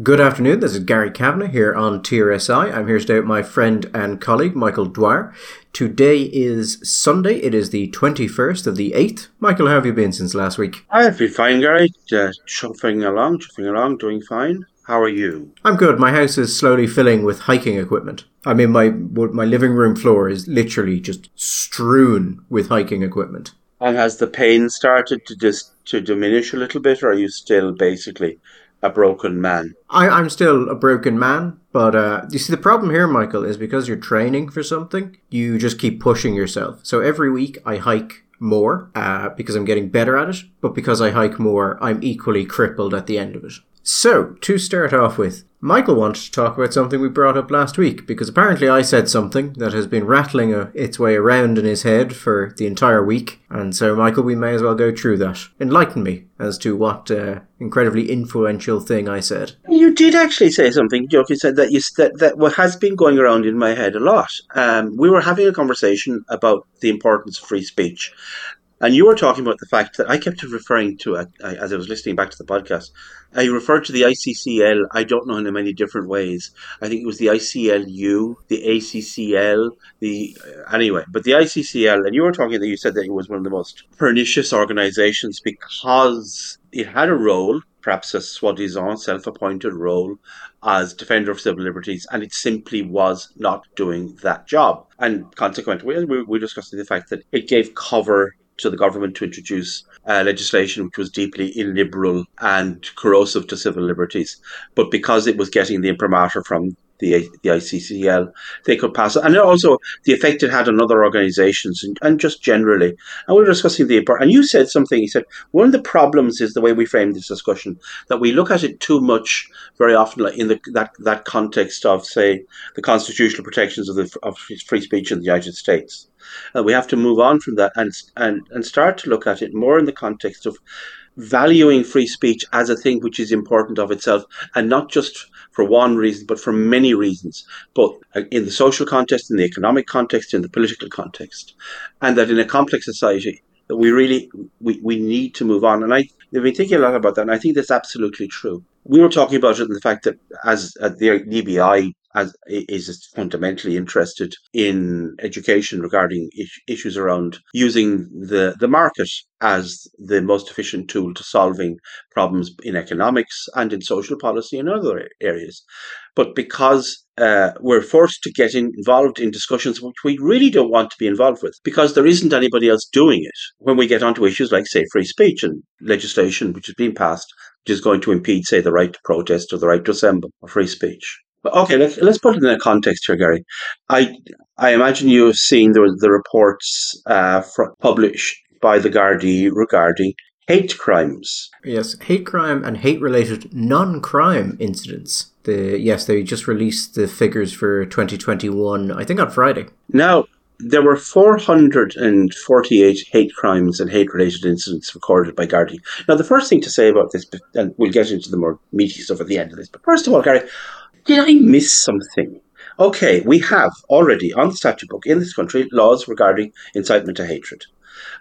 Good afternoon. This is Gary Kavanagh here on TRSI. I'm here today with my friend and colleague Michael Dwyer. Today is Sunday. It is the 21st of the 8th. Michael, how have you been since last week? I've been fine, Gary. Uh, chuffing along, chuffing along, doing fine. How are you? I'm good. My house is slowly filling with hiking equipment. I mean, my my living room floor is literally just strewn with hiking equipment. And has the pain started to just to diminish a little bit, or are you still basically a broken man. I, I'm still a broken man, but uh, you see, the problem here, Michael, is because you're training for something, you just keep pushing yourself. So every week I hike more uh, because I'm getting better at it, but because I hike more, I'm equally crippled at the end of it. So, to start off with, Michael wanted to talk about something we brought up last week because apparently I said something that has been rattling uh, its way around in his head for the entire week. And so, Michael, we may as well go through that. Enlighten me as to what uh, incredibly influential thing I said. You did actually say something, Joe. You said that you that, that what has been going around in my head a lot. Um, we were having a conversation about the importance of free speech, and you were talking about the fact that I kept referring to, it as I was listening back to the podcast, I referred to the ICCL, I don't know in many different ways. I think it was the ICLU, the ACCL, the, uh, anyway, but the ICCL, and you were talking that you said that it was one of the most pernicious organizations because it had a role, perhaps a soi-disant, self-appointed role, as defender of civil liberties, and it simply was not doing that job. And consequently, we were discussing the fact that it gave cover to the government to introduce uh, legislation which was deeply illiberal and corrosive to civil liberties. But because it was getting the imprimatur from the, the ICCL, they could pass it. And also the effect it had on other organizations and, and just generally. And we were discussing the import. And you said something, you said, one of the problems is the way we frame this discussion, that we look at it too much very often in the, that, that context of, say, the constitutional protections of, the, of free speech in the United States. We have to move on from that and, and, and start to look at it more in the context of valuing free speech as a thing which is important of itself and not just for one reason but for many reasons both in the social context in the economic context in the political context and that in a complex society that we really we, we need to move on. And i have been thinking a lot about that and i think that's absolutely true. We were talking about it in the fact that as uh, the EBI is fundamentally interested in education regarding issues around using the, the market as the most efficient tool to solving problems in economics and in social policy and other areas. But because uh, we're forced to get in, involved in discussions which we really don't want to be involved with, because there isn't anybody else doing it. When we get onto issues like, say, free speech and legislation which has been passed, which is going to impede, say, the right to protest or the right to assemble or free speech. Okay, let's let's put it in a context here, Gary. I I imagine you have seen the the reports uh, published by the Gardaí regarding hate crimes. Yes, hate crime and hate related non crime incidents. The yes, they just released the figures for 2021. I think on Friday. Now there were 448 hate crimes and hate related incidents recorded by Gardaí. Now, the first thing to say about this, and we'll get into the more meaty stuff at the end of this, but first of all, Gary, did I miss something? Okay, we have already on the statute book in this country laws regarding incitement to hatred.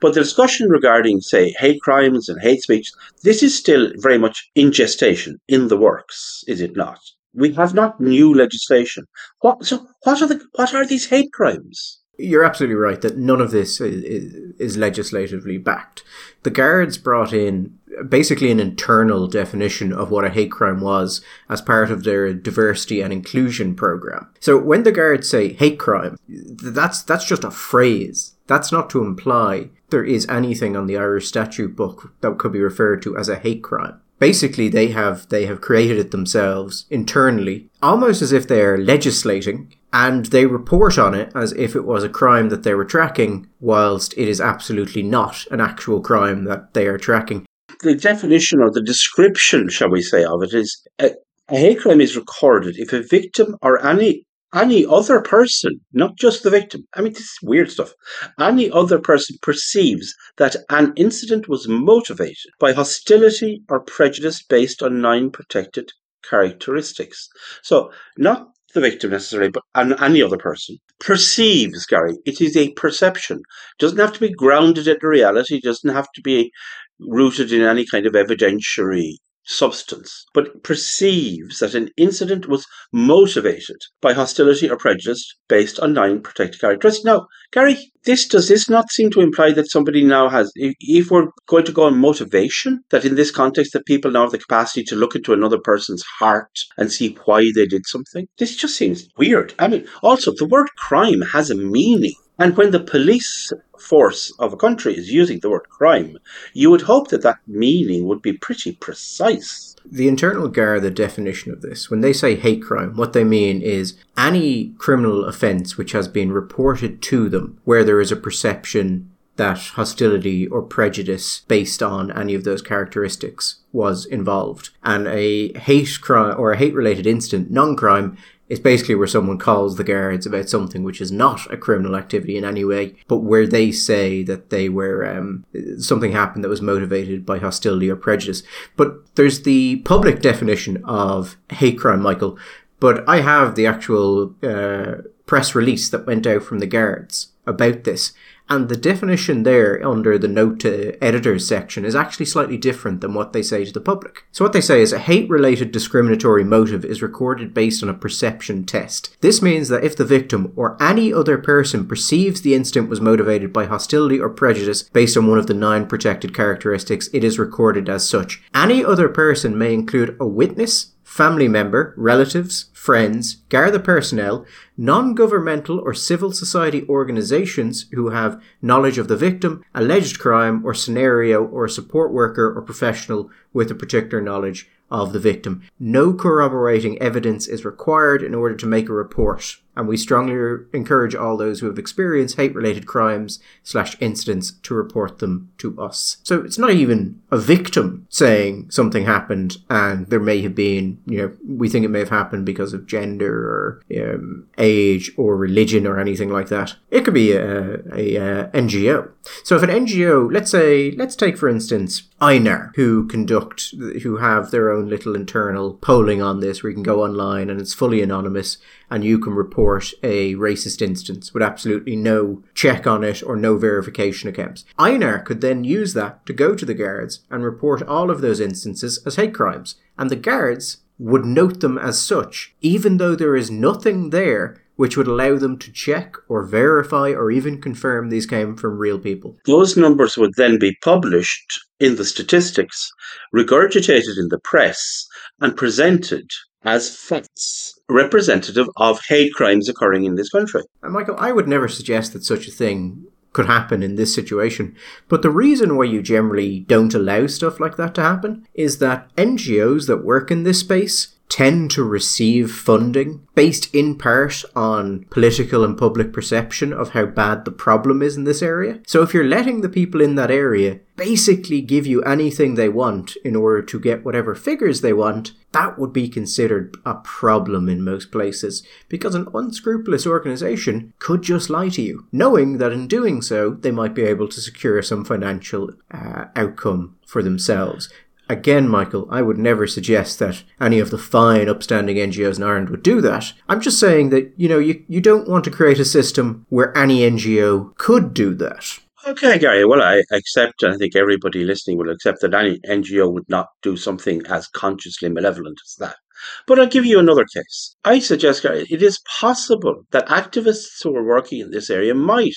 But the discussion regarding, say, hate crimes and hate speech, this is still very much in gestation, in the works, is it not? We have not new legislation. What, so what are the what are these hate crimes? You're absolutely right that none of this is, is, legislatively backed. The guards brought in basically an internal definition of what a hate crime was as part of their diversity and inclusion program. So when the guards say hate crime, that's that's just a phrase. That's not to imply there is anything on the Irish statute book that could be referred to as a hate crime basically they have they have created it themselves internally almost as if they're legislating and they report on it as if it was a crime that they were tracking whilst it is absolutely not an actual crime that they are tracking the definition or the description shall we say of it is a, a hate crime is recorded if a victim or any any other person, not just the victim, I mean, this is weird stuff, any other person perceives that an incident was motivated by hostility or prejudice based on nine protected characteristics. So, not the victim necessarily, but an, any other person perceives, Gary. It is a perception. It doesn't have to be grounded in reality. It doesn't have to be rooted in any kind of evidentiary substance, but perceives that an incident was motivated by hostility or prejudice based on nine protected characteristics. Now, Gary, this does this not seem to imply that somebody now has, if we're going to go on motivation, that in this context that people now have the capacity to look into another person's heart and see why they did something? This just seems weird. I mean, also the word crime has a meaning. And when the police force of a country is using the word crime, you would hope that that meaning would be pretty precise. The Internal Guard, the definition of this, when they say hate crime, what they mean is any criminal offence which has been reported to them where there is a perception that hostility or prejudice based on any of those characteristics was involved. And a hate crime or a hate related incident, non crime, is basically where someone calls the guards about something which is not a criminal activity in any way, but where they say that they were um, something happened that was motivated by hostility or prejudice. But there's the public definition of hate crime, Michael. But I have the actual uh, press release that went out from the guards about this, and the definition there under the note to editors section is actually slightly different than what they say to the public. So what they say is a hate related discriminatory motive is recorded based on a perception test. This means that if the victim or any other person perceives the incident was motivated by hostility or prejudice based on one of the nine protected characteristics, it is recorded as such. Any other person may include a witness, family member, relatives, friends, Garda personnel, non governmental or civil society organisations who have knowledge of the victim, alleged crime, or scenario, or a support worker or professional with a particular knowledge of the victim. No corroborating evidence is required in order to make a report, and we strongly encourage all those who have experienced hate-related crimes slash incidents to report them to us. So it's not even a victim saying something happened and there may have been, you know, we think it may have happened because of gender or um, age or religion or anything like that. It could be a, a, a NGO. So if an NGO, let's say, let's take for instance INAR, who conduct, who have their own little internal polling on this, where you can go online and it's fully anonymous, and you can report a racist instance with absolutely no check on it or no verification accounts. INAR could then use that to go to the guards and report all of those instances as hate crimes, and the guards would note them as such, even though there is nothing there which would allow them to check or verify or even confirm these came from real people. Those numbers would then be published in the statistics, regurgitated in the press, and presented as facts representative of hate crimes occurring in this country. And Michael, I would never suggest that such a thing could happen in this situation. But the reason why you generally don't allow stuff like that to happen is that NGOs that work in this space tend to receive funding based in part on political and public perception of how bad the problem is in this area. So if you're letting the people in that area basically give you anything they want in order to get whatever figures they want, that would be considered a problem in most places because an unscrupulous organization could just lie to you, knowing that in doing so they might be able to secure some financial uh, outcome for themselves. Again, Michael, I would never suggest that any of the fine, upstanding NGOs in Ireland would do that. I'm just saying that, you know, you, you don't want to create a system where any NGO could do that. Okay, Gary. Well, I accept, and I think everybody listening will accept that any NGO would not do something as consciously malevolent as that. But I'll give you another case. I suggest, Gary, it is possible that activists who are working in this area might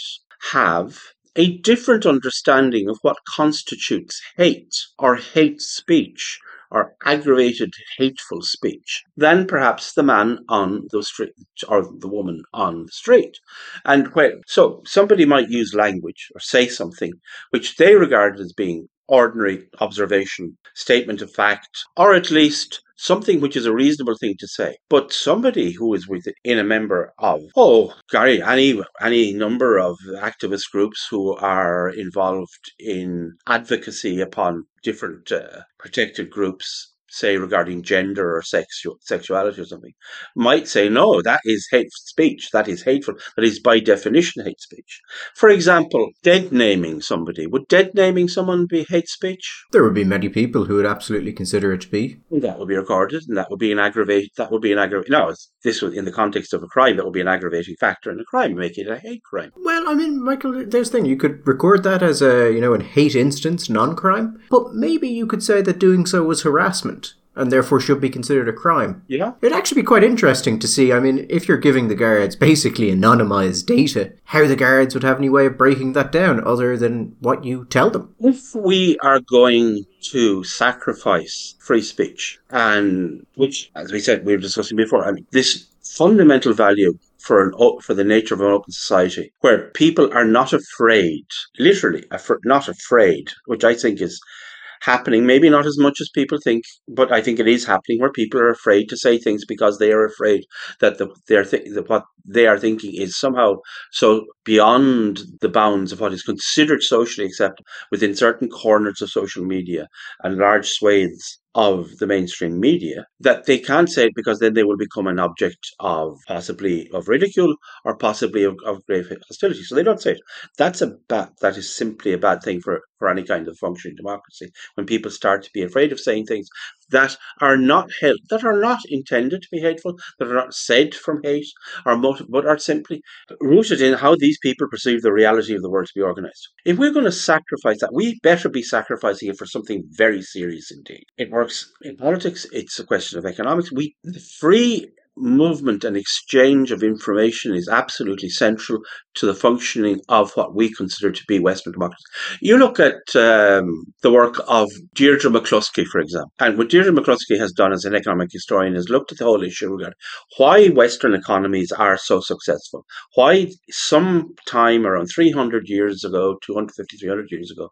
have a different understanding of what constitutes hate or hate speech or aggravated hateful speech than perhaps the man on the street or the woman on the street. And when, so somebody might use language or say something which they regard as being ordinary observation, statement of fact, or at least something which is a reasonable thing to say. But somebody who is within a member of, oh, Gary, any any number of activist groups who are involved in advocacy upon different uh, protected groups say regarding gender or sexual sexuality or something, might say no, that is hate speech. That is hateful. That is by definition hate speech. For example, dead naming somebody. Would dead naming someone be hate speech? There would be many people who would absolutely consider it to be. That would be recorded, and that would be an aggravate. That would be an aggravate. No, this was in the context of a crime. That would be an aggravating factor in a crime, making it a hate crime. Well, I mean, Michael, there's the thing. You could record that as a you know a hate instance, non-crime, but maybe you could say that doing so was harassment and therefore should be considered a crime. Yeah. It'd actually be quite interesting to see. I mean, if you're giving the guards basically anonymized data, how the guards would have any way of breaking that down other than what you tell them. If we are going to sacrifice free speech, and which, as we said, we were discussing before, I mean, this fundamental value for an for the nature of an open society where people are not afraid, literally not afraid, which I think is happening. Maybe not as much as people think, but I think it is happening where people are afraid to say things because they are afraid that the, they're th- what they are thinking is somehow so beyond the bounds of what is considered socially acceptable within certain corners of social media and large swathes of the mainstream media that they can't say it because then they will become an object of possibly of ridicule or possibly of, of grave hostility. So they don't say it. That's a bad, that is simply a bad thing for, for any kind of functioning democracy. When people start to be afraid of saying things that are not held, that are not intended to be hateful, that are not said from hate or motive, but are simply rooted in how these people perceive the reality of the world to be organized. If we're going to sacrifice that, we better be sacrificing it for something very serious indeed. It works in politics. It's a question of economics. We the free movement and exchange of information is absolutely central to the functioning of what we consider to be Western democracy. You look at um, the work of Deirdre McCloskey, for example, and what Deirdre McCloskey has done as an economic historian is looked at the whole issue regarding why Western economies are so successful, why some time around 300 years ago, 250, 300 years ago,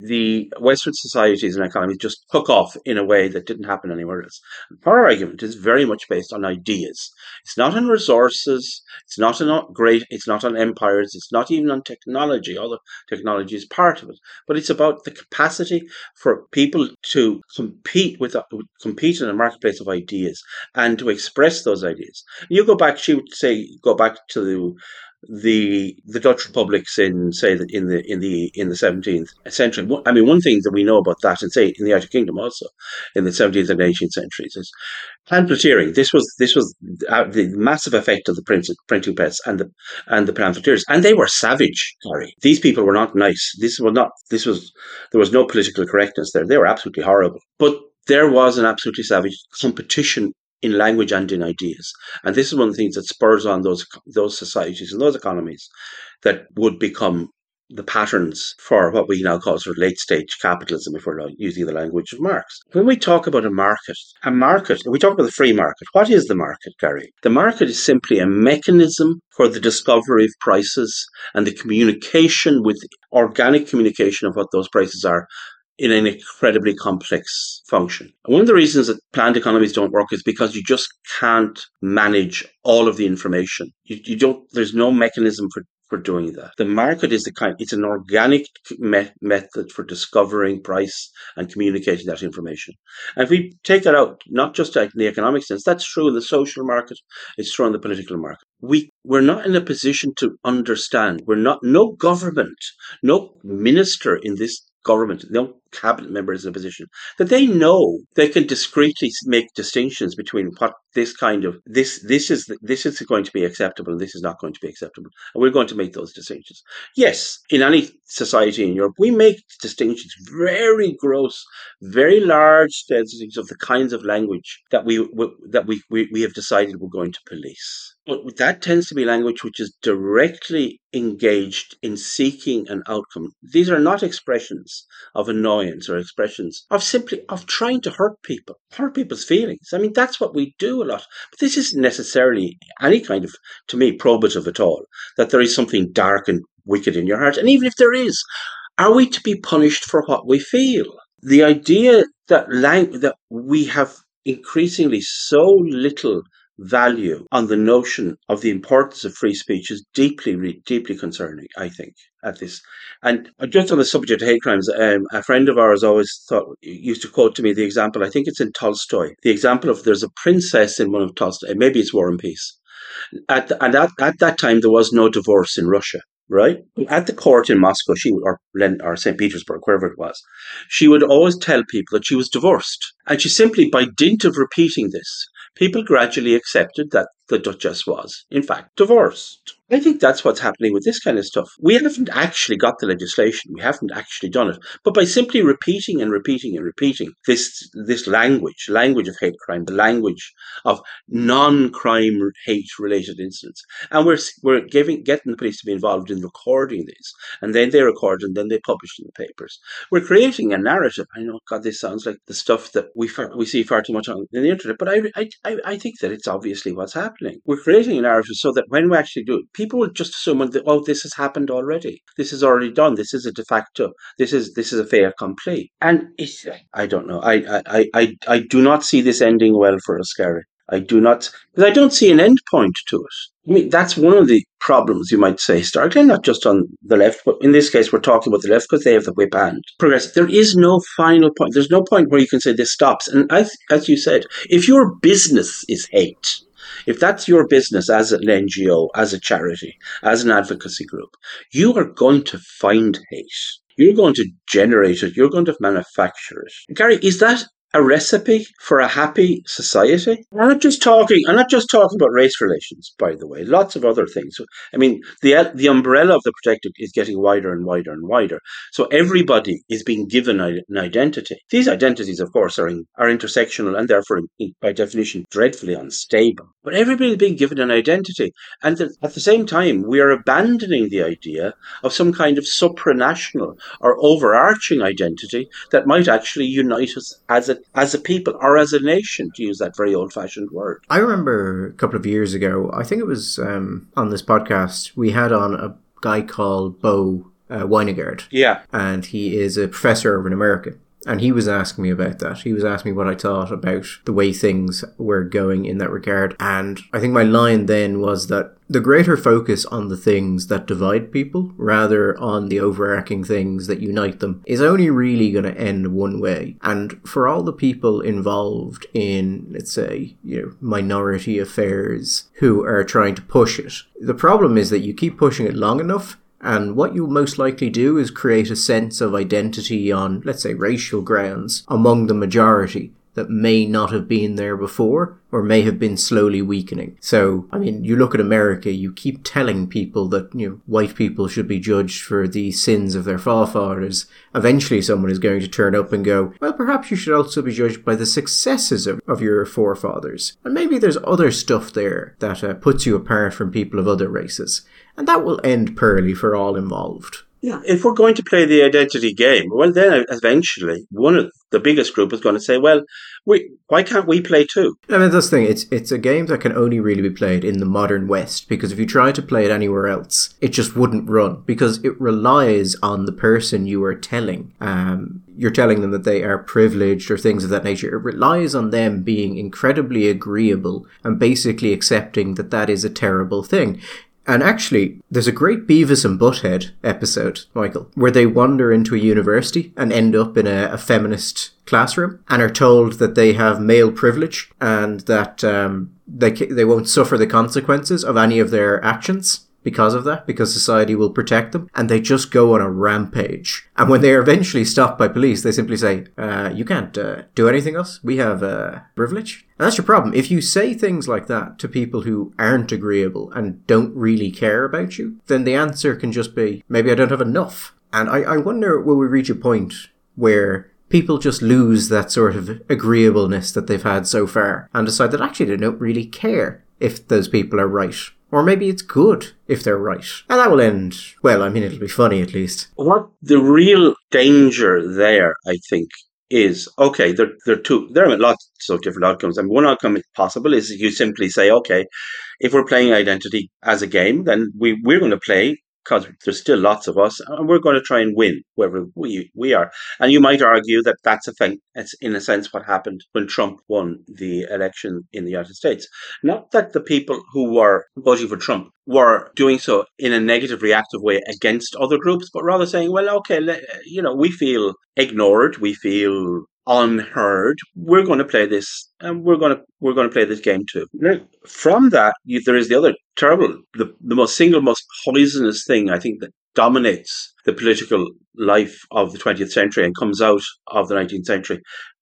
the Western societies and economies just took off in a way that didn't happen anywhere else. Our argument is very much based on ideas. It's not on resources. It's not on great. It's not on empires. It's not even on technology. Although technology is part of it, but it's about the capacity for people to compete with compete in a marketplace of ideas and to express those ideas. You go back. She would say, go back to the the the Dutch republics in say that in the in the in the seventeenth century. I mean, one thing that we know about that, and say in the United Kingdom also, in the seventeenth and eighteenth centuries, is pamphleteering. This was this was uh, the massive effect of the print, printing press and the and the pamphleteers, and they were savage. Sorry, these people were not nice. This was not. This was there was no political correctness there. They were absolutely horrible, but there was an absolutely savage competition in language and in ideas. And this is one of the things that spurs on those those societies and those economies that would become the patterns for what we now call sort of late stage capitalism, if we're using the language of Marx. When we talk about a market, a market, we talk about the free market. What is the market, Gary? The market is simply a mechanism for the discovery of prices and the communication with organic communication of what those prices are in an incredibly complex function. And one of the reasons that planned economies don't work is because you just can't manage all of the information. You, you don't, there's no mechanism for for doing that. The market is the kind, it's an organic me- method for discovering price and communicating that information. And if we take that out, not just in the economic sense, that's true in the social market, it's true in the political market. We, we're not in a position to understand. We're not, no government, no minister in this government, no cabinet members in a position that they know they can discreetly make distinctions between what this kind of this this is this is going to be acceptable and this is not going to be acceptable, and we're going to make those distinctions. Yes, in any society in Europe, we make distinctions, very gross, very large distinctions of the kinds of language that we that we, we, we have decided we're going to police. But that tends to be language which is directly engaged in seeking an outcome. These are not expressions of annoyance or expressions of simply of trying to hurt people, hurt people's feelings. I mean, that's what we do a lot. But this isn't necessarily any kind of, to me, probative at all, that there is something dark and wicked in your heart. And even if there is, are we to be punished for what we feel? The idea that lang- that we have increasingly so little value on the notion of the importance of free speech is deeply, deeply concerning, I think, at this. And just on the subject of hate crimes, um, a friend of ours always thought, used to quote to me the example, I think it's in Tolstoy, the example of there's a princess in one of Tolstoy, maybe it's War and Peace. At the, and at, at that time, there was no divorce in Russia right? At the court in Moscow, she or or St. Petersburg, wherever it was, she would always tell people that she was divorced, and she simply, by dint of repeating this, people gradually accepted that the Duchess was, in fact, divorced. I think that's what's happening with this kind of stuff. We haven't actually got the legislation. We haven't actually done it. But by simply repeating and repeating and repeating this this language, language of hate crime, the language of non-crime hate related incidents, and we're we're giving getting the police to be involved in recording these, and then they record and then they publish in the papers. We're creating a narrative. I know, God, this sounds like the stuff that we we see far too much on the internet, but I I I think that it's obviously what's happening. We're creating a narrative so that when we actually do it, people will just assume, that, oh, this has happened already. This is already done. This is a de facto. This is this is a fait accompli. And it's, I don't know. I, I, I, I do not see this ending well for us, Gary. I do not, because I don't see an end point to it. I mean, that's one of the problems, you might say, historically, not just on the left, but in this case, we're talking about the left because they have the whip hand. Progress. There is no final point. There's no point where you can say this stops. And as, as you said, if your business is hate, if that's your business as an NGO, as a charity, as an advocacy group, you are going to find hate. You're going to generate it. You're going to manufacture it. Gary, is that a recipe for a happy society. I'm not just talking. I'm not just talking about race relations, by the way. Lots of other things. I mean, the the umbrella of the protected is getting wider and wider and wider. So everybody is being given an identity. These identities, of course, are in, are intersectional and therefore, by definition, dreadfully unstable. But everybody is being given an identity, and at the same time, we are abandoning the idea of some kind of supranational or overarching identity that might actually unite us as a as a people or as a nation, to use that very old fashioned word. I remember a couple of years ago, I think it was um, on this podcast, we had on a guy called Bo uh. Yeah. And he is a professor over in America. And he was asking me about that. He was asking me what I thought about the way things were going in that regard. And I think my line then was that the greater focus on the things that divide people rather on the overarching things that unite them is only really going to end one way. And for all the people involved in, let's say, you know, minority affairs who are trying to push it, the problem is that you keep pushing it long enough and what you'll most likely do is create a sense of identity on, let's say, racial grounds among the majority that may not have been there before or may have been slowly weakening. So, I mean, you look at America, you keep telling people that, you know, white people should be judged for the sins of their forefathers. Eventually someone is going to turn up and go, well, perhaps you should also be judged by the successes of, of your forefathers. And maybe there's other stuff there that uh, puts you apart from people of other races and that will end poorly for all involved. Yeah, if we're going to play the identity game, well, then eventually one of the biggest group is going to say, "Well, we why can't we play too?" I mean, that's the thing. It's it's a game that can only really be played in the modern West because if you try to play it anywhere else, it just wouldn't run because it relies on the person you are telling. Um, you're telling them that they are privileged or things of that nature. It relies on them being incredibly agreeable and basically accepting that that is a terrible thing. And actually, there's a great Beavis and Butthead episode, Michael, where they wander into a university and end up in a, a feminist classroom and are told that they have male privilege and that um, they they won't suffer the consequences of any of their actions because of that, because society will protect them, and they just go on a rampage. And when they are eventually stopped by police, they simply say, uh, "You can't uh, do anything else. We have uh, privilege." And that's your problem. If you say things like that to people who aren't agreeable and don't really care about you, then the answer can just be, "Maybe I don't have enough." And I, I wonder, will we reach a point where people just lose that sort of agreeableness that they've had so far and decide that actually they don't really care if those people are right or maybe it's good if they're right. And that will end, well, I mean, it'll be funny at least. What the real danger there, I think, is okay, there, there, are two, there are lots of different outcomes. And one outcome is possible is you simply say, okay, if we're playing identity as a game, then we, we're going to play because there's still lots of us, and we're going to try and win wherever we we are. And you might argue that that's a thing. It's in a sense what happened when Trump won the election in the United States. Not that the people who were voting for Trump were doing so in a negative, reactive way against other groups, but rather saying, "Well, okay, you know, we feel ignored, we feel unheard. We're going to play this, and we're going to we're going to play this game too. Now, from that, there is the other terrible, the the most single most poisonous thing I think that dominates the political life of the 20th century and comes out of the 19th century.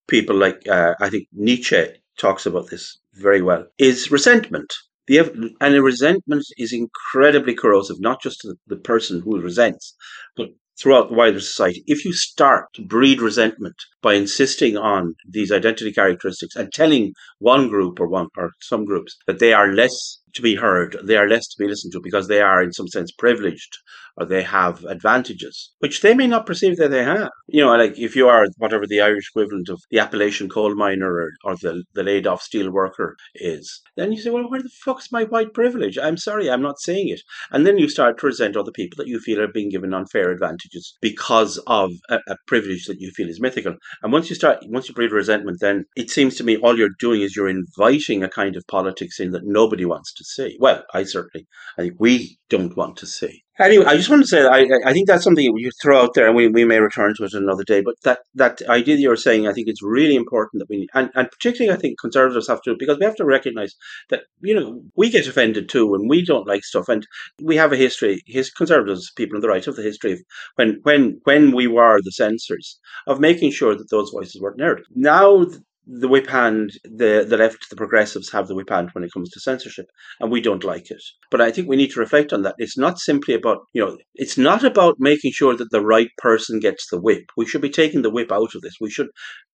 People like uh, I think Nietzsche talks about this very well. Is resentment. The, and resentment is incredibly corrosive, not just to the, the person who resents, but throughout the wider society. If you start to breed resentment by insisting on these identity characteristics and telling one group or one or some groups that they are less to be heard, they are less to be listened to because they are in some sense privileged or they have advantages, which they may not perceive that they have. You know, like if you are whatever the Irish equivalent of the Appalachian coal miner or, or the, the laid off steel worker is, then you say, well, where the fuck's my white privilege? I'm sorry, I'm not saying it. And then you start to resent other people that you feel are being given unfair advantages because of a, a privilege that you feel is mythical. And once you start, once you breed resentment, then it seems to me all you're doing is you're inviting a kind of politics in that nobody wants to see. Well, I certainly, I think we don't want to see. Anyway, I just want to say I, I think that's something you throw out there, and we, we may return to it another day. But that, that idea that you're saying, I think it's really important that we, and, and particularly I think conservatives have to, because we have to recognize that, you know, we get offended too when we don't like stuff. And we have a history, his conservatives, people on the right, have the history of when, when, when we were the censors, of making sure that those voices weren't heard. Now the whip hand, the, the left, the progressives have the whip hand when it comes to censorship, and we don't like it. But I think we need to reflect on that. It's not simply about, you know, it's not about making sure that the right person gets the whip. We should be taking the whip out of this. We should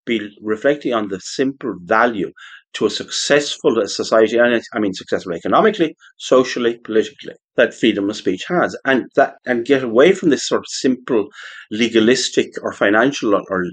be reflecting on the simple value to a successful society, and I mean successful economically, socially, politically, that freedom of speech has, and that and get away from this sort of simple legalistic or financial or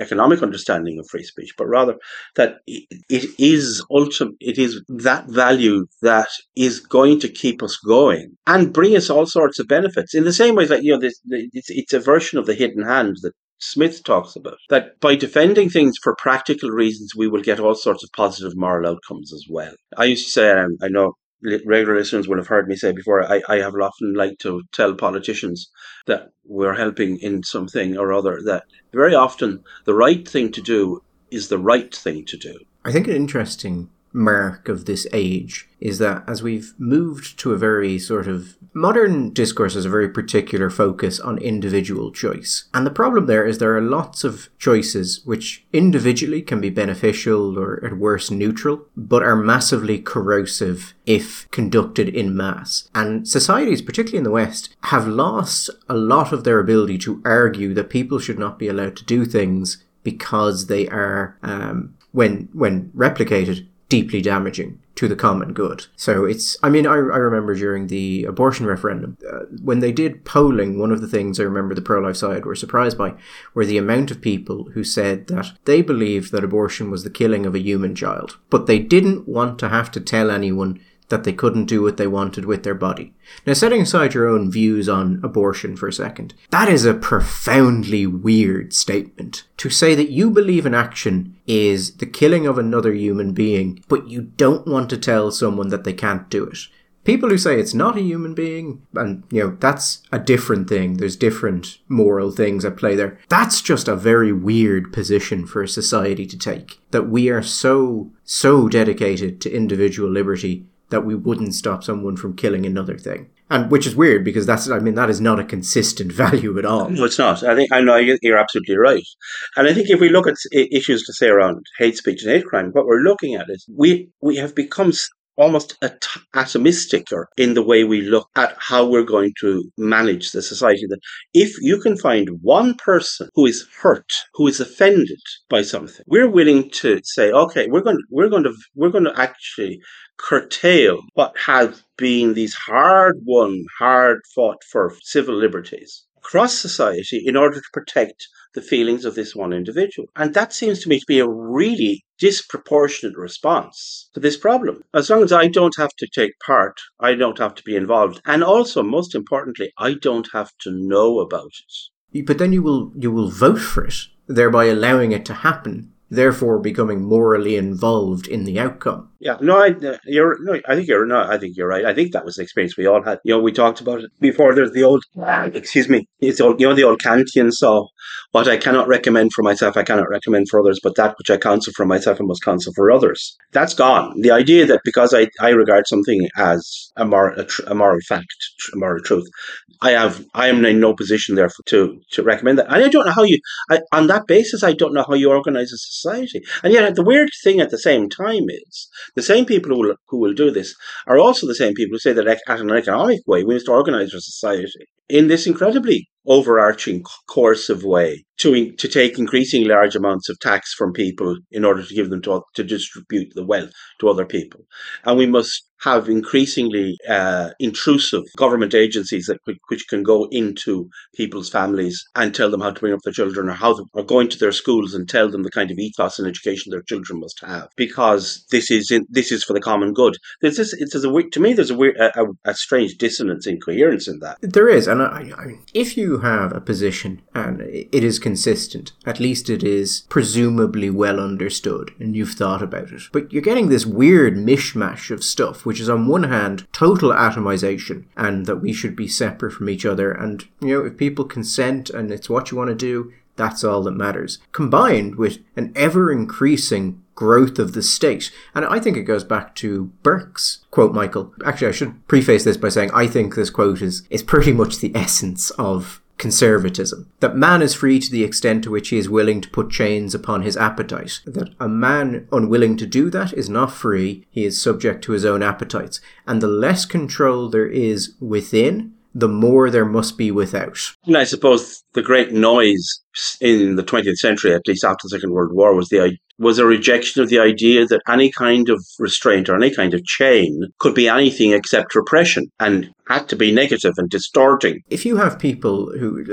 economic understanding of free speech, but rather that it is ultimate, it is that value that is going to keep us going and bring us all sorts of benefits. In the same way that you know, this, it's, it's a version of the hidden hand that Smith talks about that by defending things for practical reasons, we will get all sorts of positive moral outcomes as well. I used to say, I know regular listeners will have heard me say before, I, I have often liked to tell politicians that we're helping in something or other, that very often the right thing to do is the right thing to do. I think an interesting mark of this age is that as we've moved to a very sort of modern discourse has a very particular focus on individual choice. And the problem there is there are lots of choices which individually can be beneficial or at worst neutral, but are massively corrosive if conducted in mass. And societies, particularly in the West, have lost a lot of their ability to argue that people should not be allowed to do things because they are um, when when replicated deeply damaging to the common good. So it's, I mean, I, I remember during the abortion referendum, uh, when they did polling, one of the things I remember the pro life side were surprised by were the amount of people who said that they believed that abortion was the killing of a human child, but they didn't want to have to tell anyone that they couldn't do what they wanted with their body. Now, setting aside your own views on abortion for a second, that is a profoundly weird statement. To say that you believe an action is the killing of another human being, but you don't want to tell someone that they can't do it. People who say it's not a human being, and you know, that's a different thing. There's different moral things at play there. That's just a very weird position for a society to take. That we are so, so dedicated to individual liberty that we wouldn't stop someone from killing another thing. And which is weird because that's, I mean, that is not a consistent value at all. No, it's not. I think, I know you're absolutely right. And I think if we look at issues to say around hate speech and hate crime, what we're looking at is we, we have become almost at- atomistic in the way we look at how we're going to manage the society. That if you can find one person who is hurt, who is offended by something, we're willing to say, okay, we're going, to, we're going to, we're going to actually curtail what have been these hard won, hard fought for civil liberties across society in order to protect the feelings of this one individual. And that seems to me to be a really disproportionate response to this problem. As long as I don't have to take part, I don't have to be involved. And also, most importantly, I don't have to know about it. But then you will you will vote for it, thereby allowing it to happen, therefore becoming morally involved in the outcome. Yeah, no, I, uh, you're, no, I think you're, no, I think you're right. I think that was the experience we all had. You know, we talked about it before. There's the old, excuse me, it's old, you know, the old Kantian saw, what I cannot recommend for myself, I cannot recommend for others, but that which I counsel for myself, I must counsel for others. That's gone. The idea that because I, I regard something as a moral, a, tr- a moral fact, a moral truth, I have, I am in no position therefore to, to recommend that. And I don't know how you, I, on that basis, I don't know how you organize a society. And yet the weird thing at the same time is The same people who will, who will do this are also the same people who say that at an economic way we must organise our society in this incredibly overarching course of way to to take increasingly large amounts of tax from people in order to give them to to distribute the wealth to other people, and we must have increasingly uh, intrusive government agencies that which can go into people's families and tell them how to bring up their children or how to, or go into their schools and tell them the kind of ethos and education their children must have because this is in, this is for the common good. There's this it's a to me there's a, weird, a, a strange dissonance incoherence in that. There is, and I, I, if you have a position and it is consistent, at least it is presumably well understood and you've thought about it. But you're getting this weird mishmash of stuff which is on one hand total atomization and that we should be separate from each other. And, you know, if people consent and it's what you want to do, that's all that matters. Combined with an ever increasing growth of the state. And I think it goes back to Burke's quote, Michael. Actually, I should preface this by saying I think this quote is, is pretty much the essence of conservatism. That man is free to the extent to which he is willing to put chains upon his appetite. That a man unwilling to do that is not free, he is subject to his own appetites. And the less control there is within, the more there must be without. And I suppose the great noise in the 20th century, at least after the Second World War, was the was a rejection of the idea that any kind of restraint or any kind of chain could be anything except repression and had to be negative and distorting. If you have people who,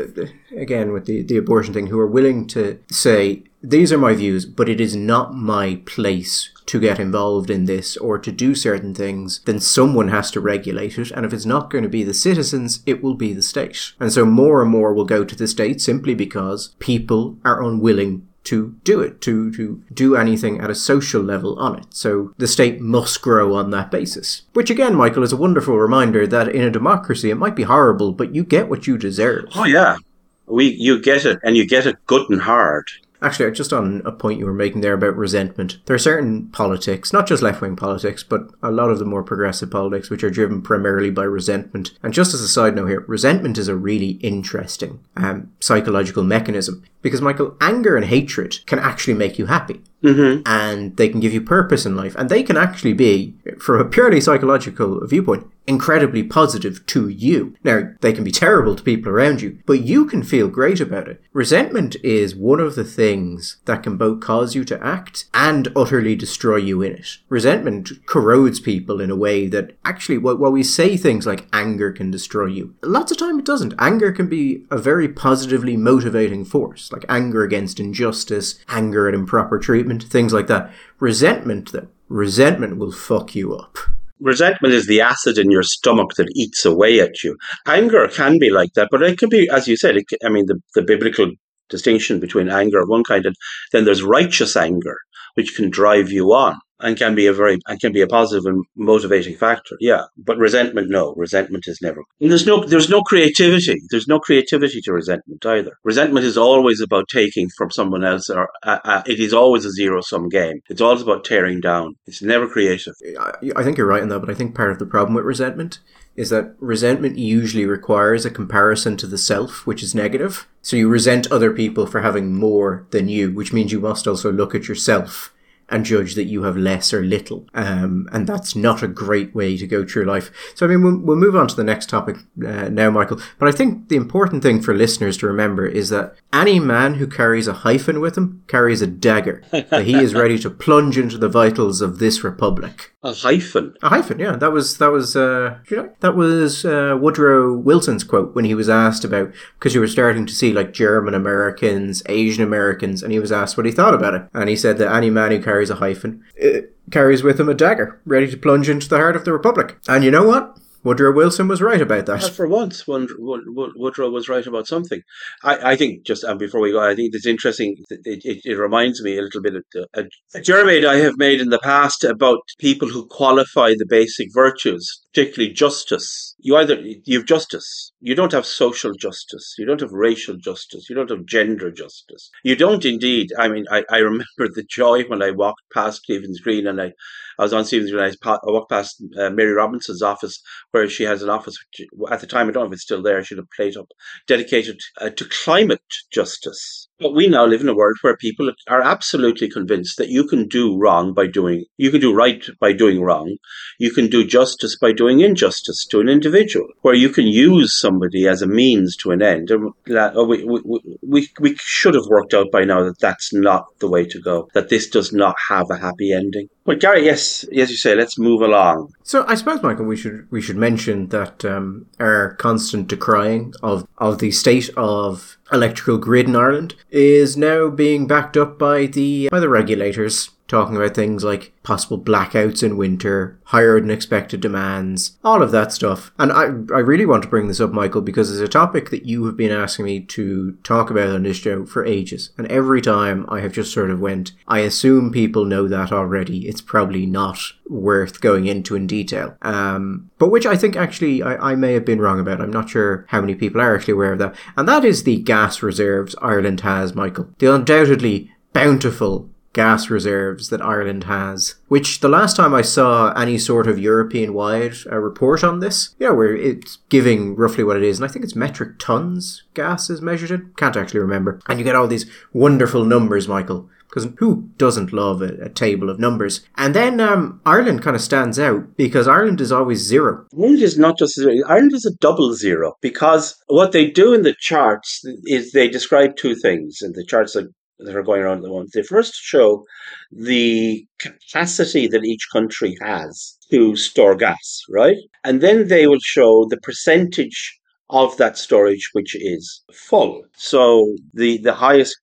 again, with the, the abortion thing, who are willing to say, these are my views, but it is not my place to get involved in this or to do certain things, then someone has to regulate it. And if it's not going to be the citizens, it will be the state. And so more and more will go to the state simply because people are unwilling to do it, to, to do anything at a social level on it. So the state must grow on that basis. Which again, Michael, is a wonderful reminder that in a democracy it might be horrible, but you get what you deserve. Oh yeah. We you get it and you get it good and hard. Actually, just on a point you were making there about resentment, there are certain politics, not just left wing politics, but a lot of the more progressive politics, which are driven primarily by resentment. And just as a side note here, resentment is a really interesting um, psychological mechanism because, Michael, anger and hatred can actually make you happy. Mm-hmm. And they can give you purpose in life. And they can actually be, from a purely psychological viewpoint, incredibly positive to you. Now, they can be terrible to people around you, but you can feel great about it. Resentment is one of the things that can both cause you to act and utterly destroy you in it. Resentment corrodes people in a way that actually, while we say things like anger can destroy you, lots of time it doesn't. Anger can be a very positively motivating force, like anger against injustice, anger at improper treatment, things like that. Resentment, though, resentment will fuck you up. Resentment is the acid in your stomach that eats away at you. Anger can be like that, but it can be, as you said, it, I mean, the, the biblical distinction between anger of one kind and then there's righteous anger, which can drive you on and can be a very and can be a positive and motivating factor. Yeah, but resentment, no, resentment is never. And there's no there's no creativity. There's no creativity to resentment either. Resentment is always about taking from someone else, or uh, uh, it is always a zero sum game. It's always about tearing down. It's never creative. I, I think you're right in that, but I think part of the problem with resentment is that resentment usually requires a comparison to the self, which is negative. So you resent other people for having more than you, which means you must also look at yourself and judge that you have less or little. Um, and that's not a great way to go through life. So, I mean, we'll, we'll move on to the next topic uh, now, Michael. But I think the important thing for listeners to remember is that any man who carries a hyphen with him carries a dagger, that he is ready to plunge into the vitals of this republic. A hyphen. A hyphen, yeah. That was that was uh, you know, that was uh, Woodrow Wilson's quote when he was asked about because you were starting to see like German Americans, Asian Americans, and he was asked what he thought about it, and he said that any man who carries a hyphen uh, carries with him a dagger, ready to plunge into the heart of the republic. And you know what? Woodrow Wilson was right about that. for once, Woodrow was right about something. I, I think just before we go, I think it's interesting. It, it, it reminds me a little bit of a, a journey I have made in the past about people who qualify the basic virtues, particularly justice you either you have justice you don't have social justice you don't have racial justice you don't have gender justice you don't indeed i mean i, I remember the joy when i walked past stephen's green and i I was on Stephen's Green. I walked past uh, Mary Robinson's office, where she has an office. Which, at the time, I don't know if it's still there. She had a plate up dedicated uh, to climate justice. But we now live in a world where people are absolutely convinced that you can do wrong by doing, you can do right by doing wrong. You can do justice by doing injustice to an individual, where you can use somebody as a means to an end. And uh, we, we, we, we should have worked out by now that that's not the way to go, that this does not have a happy ending. Well, Gary, yes, as you say, let's move along. So I suppose, Michael, we should we should mention that um, our constant decrying of of the state of electrical grid in Ireland is now being backed up by the by the regulators talking about things like possible blackouts in winter, higher than expected demands, all of that stuff. And I, I really want to bring this up, Michael, because it's a topic that you have been asking me to talk about on this show for ages. And every time I have just sort of went, I assume people know that already. It's probably not worth going into in detail. Um, but which I think actually I, I may have been wrong about. I'm not sure how many people are actually aware of that. And that is the gas reserves Ireland has, Michael. The undoubtedly bountiful gas reserves that Ireland has, which the last time I saw any sort of European wide uh, report on this, know, where it's giving roughly what it is, and I think it's metric tons gas is measured in. Can't actually remember. And you get all these wonderful numbers, Michael. Because who doesn't love a, a, table of numbers? And then um, Ireland kind of stands out because Ireland is always zero. Ireland is not just zero. Ireland is a double zero because what they do in the charts is they describe two things, in the charts are that are going around at the moment. They first show the capacity that each country has to store gas, right? And then they will show the percentage of that storage which is full. So the, the highest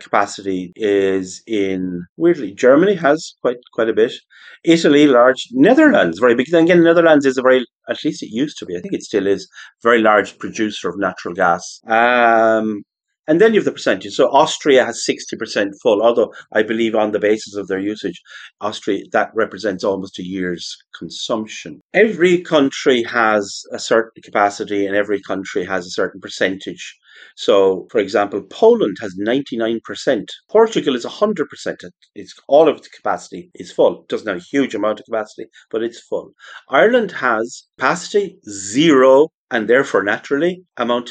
capacity is in weirdly Germany has quite quite a bit. Italy large, Netherlands very big. Then again, Netherlands is a very at least it used to be. I think it still is very large producer of natural gas. Um, and then you have the percentage. So Austria has 60% full, although I believe on the basis of their usage, Austria, that represents almost a year's consumption. Every country has a certain capacity and every country has a certain percentage. So, for example, Poland has 99%. Portugal is 100%. It's all of its capacity is full. It doesn't have a huge amount of capacity, but it's full. Ireland has capacity zero and therefore naturally amount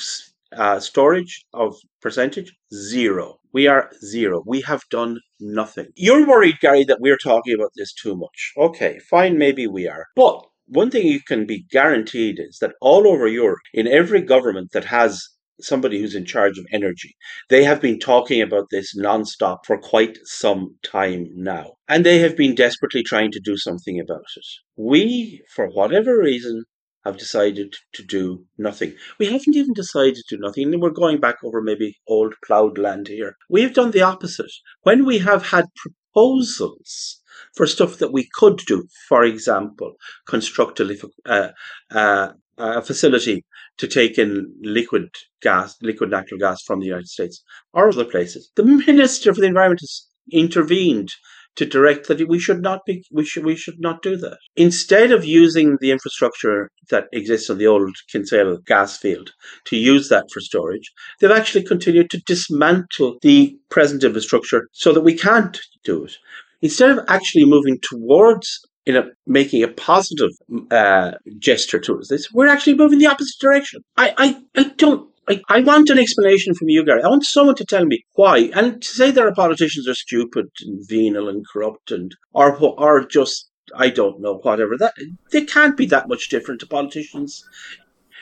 uh, storage of percentage zero. We are zero. We have done nothing. You're worried, Gary, that we're talking about this too much. Okay, fine, maybe we are. But one thing you can be guaranteed is that all over Europe, in every government that has somebody who's in charge of energy. They have been talking about this nonstop for quite some time now. And they have been desperately trying to do something about it. We, for whatever reason, have decided to do nothing. We haven't even decided to do nothing. We're going back over maybe old ploughed land here. We've done the opposite. When we have had proposals for stuff that we could do, for example, construct a, uh, uh, a facility to take in liquid gas, liquid natural gas from the United States or other places, the Minister for the Environment has intervened to direct that we should not be we should we should not do that. Instead of using the infrastructure that exists on the old Kinsale gas field to use that for storage, they've actually continued to dismantle the present infrastructure so that we can't do it. Instead of actually moving towards in a, making a positive uh, gesture towards this, we're actually moving the opposite direction. I, I, I don't I, I want an explanation from you, Gary. I want someone to tell me why. And to say that our politicians are stupid and venal and corrupt and or are just I don't know whatever that they can't be that much different to politicians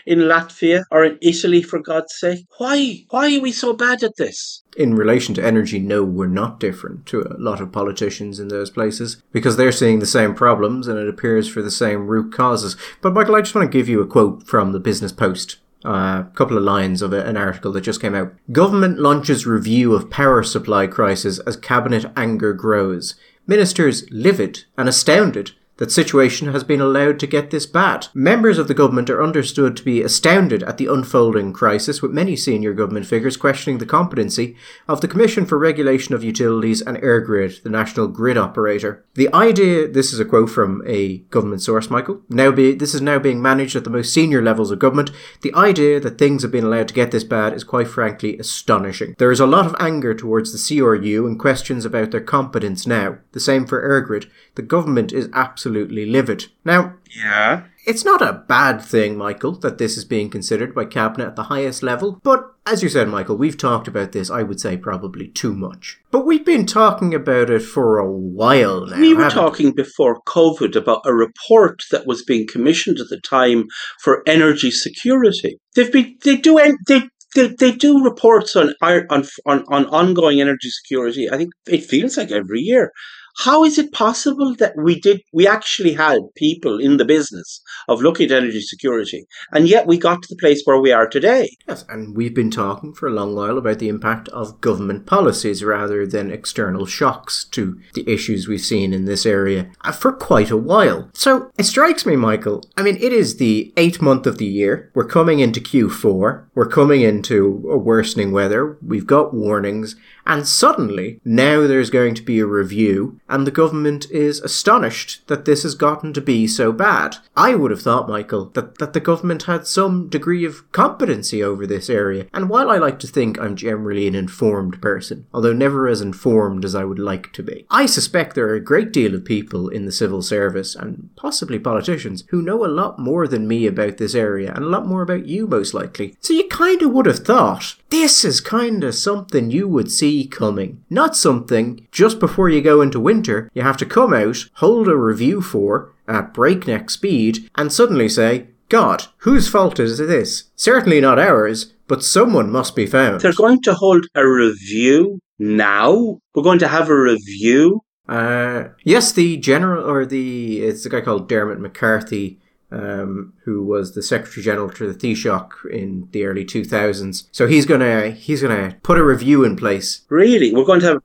in Latvia or in Italy, for God's sake? Why? Why are we so bad at this? In relation to energy, no, we're not different to a lot of politicians in those places because they're seeing the same problems and it appears for the same root causes. But, Michael, I just want to give you a quote from the Business Post a uh, couple of lines of an article that just came out. Government launches review of power supply crisis as cabinet anger grows. Ministers livid and astounded that situation has been allowed to get this bad. Members of the government are understood to be astounded at the unfolding crisis, with many senior government figures questioning the competency of the Commission for Regulation of Utilities and EirGrid, the national grid operator. The idea, this is a quote from a government source, Michael, now be, this is now being managed at the most senior levels of government. The idea that things have been allowed to get this bad is quite frankly astonishing. There is a lot of anger towards the CRU and questions about their competence now. The same for EirGrid. The government is absolutely livid. Now, Yeah. it's not a bad thing, Michael, that this is being considered by Cabinet at the highest level, but as you said, Michael, we've talked about this, I would say, probably too much. But we've been talking about it for a while now. We were talking before COVID about a report that was being commissioned at the time for energy security. They've been they do they they, they do reports on, on on on ongoing energy security. I think it feels like every year. How is it possible that we did we actually had people in the business of looking at energy security, and yet we got to the place where we are today? Yes, and we've been talking for a long while about the impact of government policies rather than external shocks to the issues we've seen in this area uh, for quite a while. So it strikes me, Michael, I mean, it is the eighth month of the year. We're coming into Q4. We're coming into a worsening weather. We've got warnings. And suddenly, now there's going to be a review, and the government is astonished that this has gotten to be so bad. I would have thought, Michael, that, that the government had some degree of competency over this area. And while I like to think I'm generally an informed person, although never as informed as I would like to be, I suspect there are a great deal of people in the civil service, and possibly politicians, who know a lot more than me about this area, and a lot more about you, most likely. So you kind of would have thought this is kind of something you would see coming. Not something just before you go into winter, you have to come out, hold a review for at breakneck speed, and suddenly say, God, whose fault is this? Certainly not ours, but someone must be found. They're going to hold a review now. We're going to have a review Uh, yes, the general, or the, it's a guy called Dermot McCarthy, um, who was the Secretary General to the Taoiseach in the early 2000s. So he's gonna, he's gonna put a review in place. Really, we're going to have.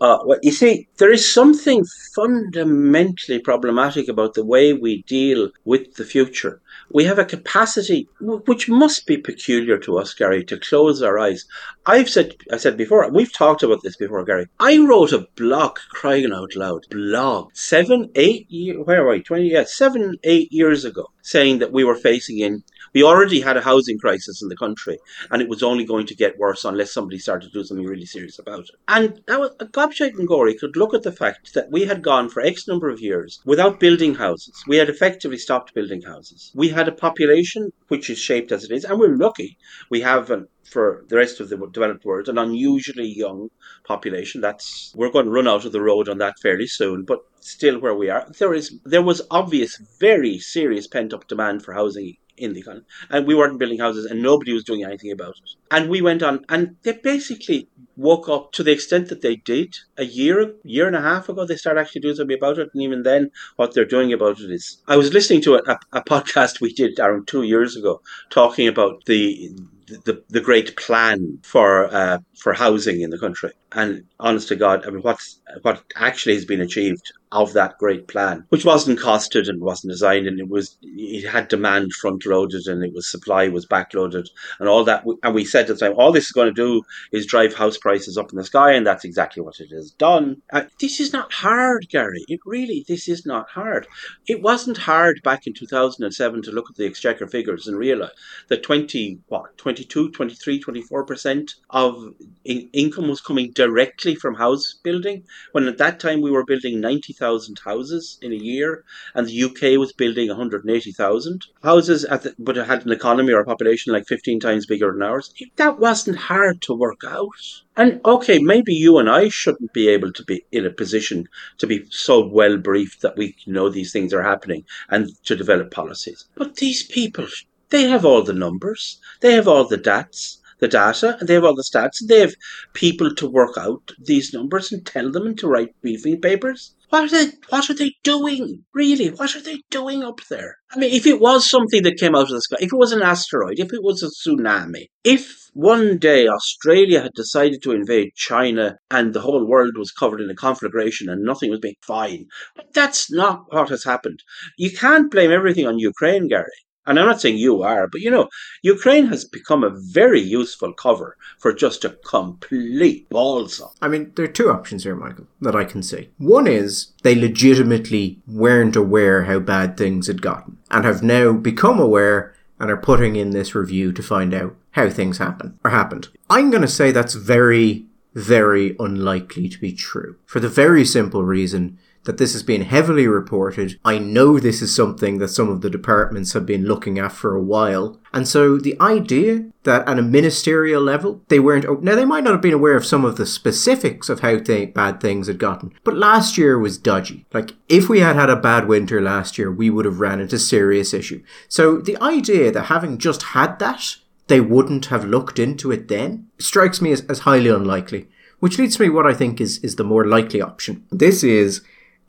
Uh, well, you see, there is something fundamentally problematic about the way we deal with the future. We have a capacity which must be peculiar to us, Gary, to close our eyes. I've said, I said before, we've talked about this before, Gary. I wrote a blog, crying out loud, blog, seven, eight where are we? Twenty, yeah, seven, eight years ago, saying that we were facing in. We already had a housing crisis in the country, and it was only going to get worse unless somebody started to do something really serious about it. And was, Gobshite and Gorey could look at the fact that we had gone for X number of years without building houses. We had effectively stopped building houses. We had a population which is shaped as it is, and we're lucky. We have, an, for the rest of the developed world, an unusually young population. That's we're going to run out of the road on that fairly soon, but still where we are, there is there was obvious, very serious pent up demand for housing in the economy. And we weren't building houses and nobody was doing anything about it. And we went on and they basically woke up to the extent that they did a year, year and a half ago. They started actually doing something about it. And even then, what they're doing about it is, I was listening to a, a, podcast we did around two years ago talking about the, the, the great plan for uh, for housing in the country. And honest to God, I mean, what's what actually has been achieved of that great plan, which wasn't costed and wasn't designed, and it was it had demand front loaded and it was supply was backloaded and all that. And we said at the time, all this is going to do is drive house prices up in the sky, and that's exactly what it has done. Uh, this is not hard, Gary. It really this is not hard. It wasn't hard back in 2007 to look at the exchequer figures and realize that 20 what 22, 23, 24 percent of in- income was coming directly from house building. When at that time we were building 90,000 houses in a year, and the UK was building 180,000 houses, the, but it had an economy or a population like 15 times bigger than ours. That wasn't hard to work out. And okay, maybe you and I shouldn't be able to be in a position to be so well briefed that we know these things are happening and to develop policies. But these people, they have all the numbers, they have all the dats the data and they have all the stats and they have people to work out these numbers and tell them and to write briefing papers. What are they what are they doing? Really, what are they doing up there? I mean if it was something that came out of the sky, if it was an asteroid, if it was a tsunami, if one day Australia had decided to invade China and the whole world was covered in a conflagration and nothing was being fine. But that's not what has happened. You can't blame everything on Ukraine, Gary. And I'm not saying you are, but you know, Ukraine has become a very useful cover for just a complete balsam. I mean, there are two options here, Michael, that I can see. One is they legitimately weren't aware how bad things had gotten and have now become aware and are putting in this review to find out how things happen or happened. I'm going to say that's very, very unlikely to be true for the very simple reason that this has been heavily reported. I know this is something that some of the departments have been looking at for a while. And so the idea that at a ministerial level, they weren't, oh, now they might not have been aware of some of the specifics of how th- bad things had gotten, but last year was dodgy. Like, if we had had a bad winter last year, we would have ran into serious issue. So the idea that having just had that, they wouldn't have looked into it then strikes me as, as highly unlikely. Which leads me to me what I think is, is the more likely option. This is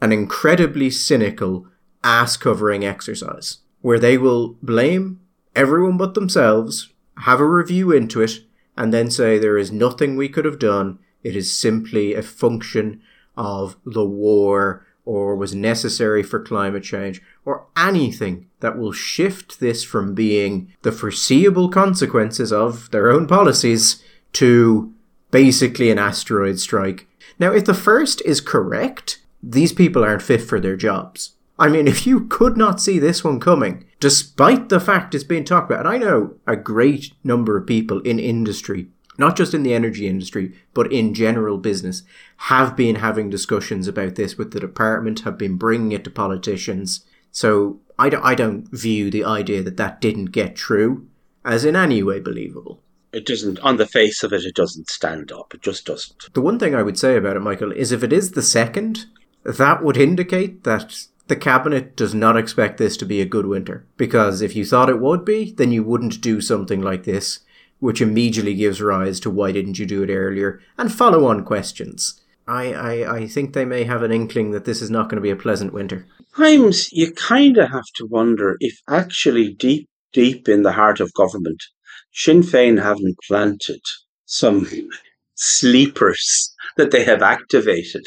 an incredibly cynical ass covering exercise where they will blame everyone but themselves, have a review into it, and then say there is nothing we could have done. It is simply a function of the war or was necessary for climate change or anything that will shift this from being the foreseeable consequences of their own policies to basically an asteroid strike. Now, if the first is correct, these people aren't fit for their jobs. I mean, if you could not see this one coming, despite the fact it's being talked about, and I know a great number of people in industry, not just in the energy industry, but in general business, have been having discussions about this with the department, have been bringing it to politicians. So I don't, I don't view the idea that that didn't get true as in any way believable. It doesn't, on the face of it, it doesn't stand up. It just doesn't. The one thing I would say about it, Michael, is if it is the second, that would indicate that the cabinet does not expect this to be a good winter. Because if you thought it would be, then you wouldn't do something like this, which immediately gives rise to why didn't you do it earlier, and follow on questions. I, I, I think they may have an inkling that this is not going to be a pleasant winter. Times you kind of have to wonder if actually deep, deep in the heart of government, Sinn Féin haven't planted some sleepers that they have activated.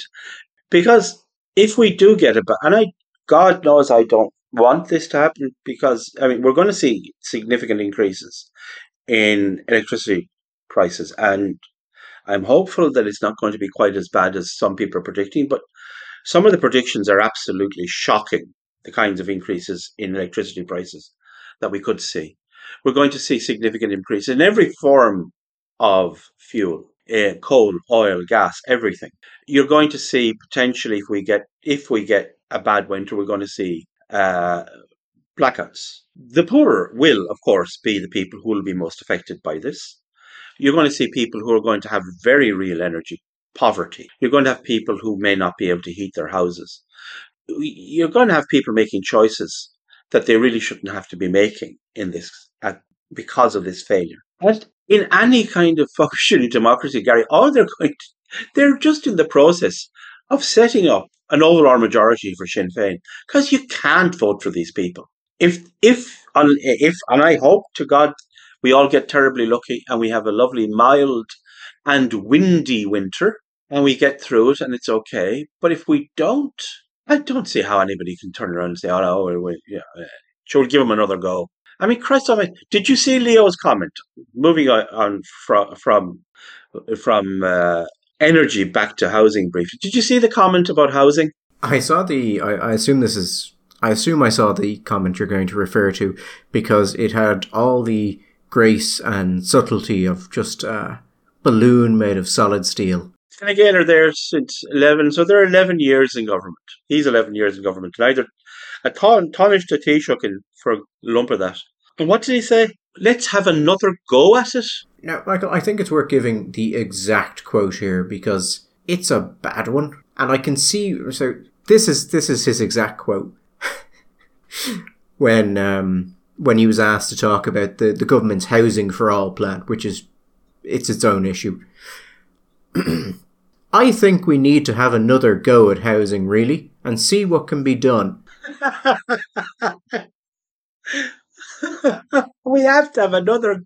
Because if we do get a it, and I, God knows I don't want this to happen because, I mean, we're going to see significant increases in electricity prices. And I'm hopeful that it's not going to be quite as bad as some people are predicting, but some of the predictions are absolutely shocking the kinds of increases in electricity prices that we could see. We're going to see significant increases in every form of fuel uh, coal, oil, gas, everything. You're going to see potentially if we get if we get a bad winter, we're going to see uh, blackouts. The poor will, of course, be the people who will be most affected by this. You're going to see people who are going to have very real energy poverty. You're going to have people who may not be able to heat their houses. You're going to have people making choices that they really shouldn't have to be making in this at, because of this failure. And in any kind of functioning democracy, Gary, all they're going to, they're just in the process of setting up an overall majority for Sinn Féin because you can't vote for these people. If, if, if, and I hope to God we all get terribly lucky and we have a lovely mild and windy winter and we get through it and it's okay. But if we don't, I don't see how anybody can turn around and say, "Oh no, we, we yeah, uh, sure, we'll give them another go." I mean, Christ Almighty, did you see Leo's comment? Moving on from from from uh, energy back to housing briefly. Did you see the comment about housing? I saw the. I, I assume this is. I assume I saw the comment you're going to refer to because it had all the grace and subtlety of just a balloon made of solid steel. And again, are there since 11, so they're 11 years in government. He's 11 years in government. Neither a Tánaiste Taoiseach for a lump of that. And what did he say? Let's have another go at it. Now, Michael, I think it's worth giving the exact quote here because it's a bad one, and I can see. So this is this is his exact quote when um, when he was asked to talk about the the government's housing for all plan, which is it's its own issue. I think we need to have another go at housing, really, and see what can be done. we have to have another.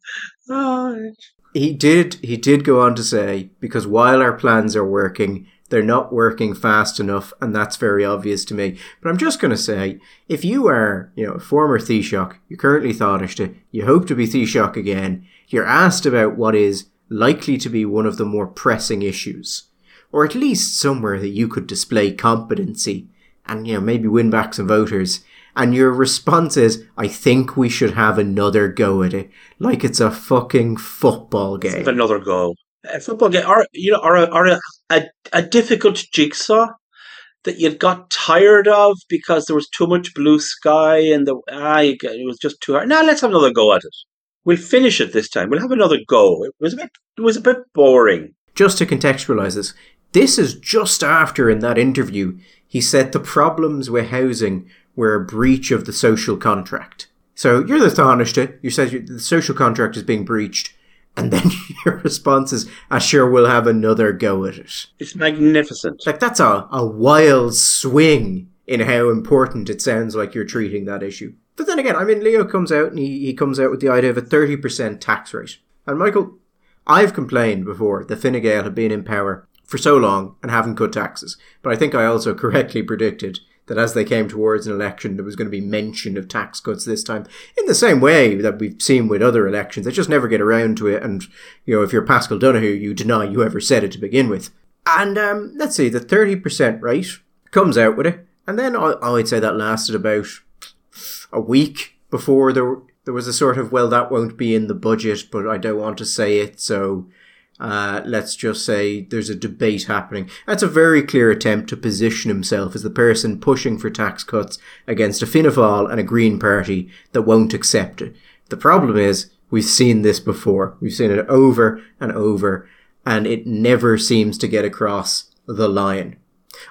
Oh. he did he did go on to say because while our plans are working they're not working fast enough and that's very obvious to me but i'm just going to say if you are you know a former taoiseach you're currently Taoiseach, you hope to be taoiseach again you're asked about what is likely to be one of the more pressing issues or at least somewhere that you could display competency and you know maybe win back some voters and your response is, I think we should have another go at it. Like it's a fucking football game. Another go. A football game, or, you know, or, a, or a, a, a difficult jigsaw that you got tired of because there was too much blue sky and the ah, it was just too hard. Now let's have another go at it. We'll finish it this time. We'll have another go. It was a bit. It was a bit boring. Just to contextualize this, this is just after in that interview he said the problems with housing were a breach of the social contract. So you're the Taoiseach, you said the social contract is being breached, and then your response is, I sure will have another go at it. It's magnificent. Like that's a, a wild swing in how important it sounds like you're treating that issue. But then again, I mean, Leo comes out and he, he comes out with the idea of a 30% tax rate. And Michael, I've complained before that Fine Gael have been in power for so long and haven't cut taxes. But I think I also correctly predicted that as they came towards an election, there was going to be mention of tax cuts this time, in the same way that we've seen with other elections. They just never get around to it. And, you know, if you're Paschal Donohoe, you deny you ever said it to begin with. And um, let's see, the 30% rate comes out with it. And then I, I'd say that lasted about a week before there, there was a sort of, well, that won't be in the budget, but I don't want to say it. So uh, let's just say there's a debate happening. That's a very clear attempt to position himself as the person pushing for tax cuts against a Fianna Fáil and a Green Party that won't accept it. The problem is, we've seen this before. We've seen it over and over, and it never seems to get across the line.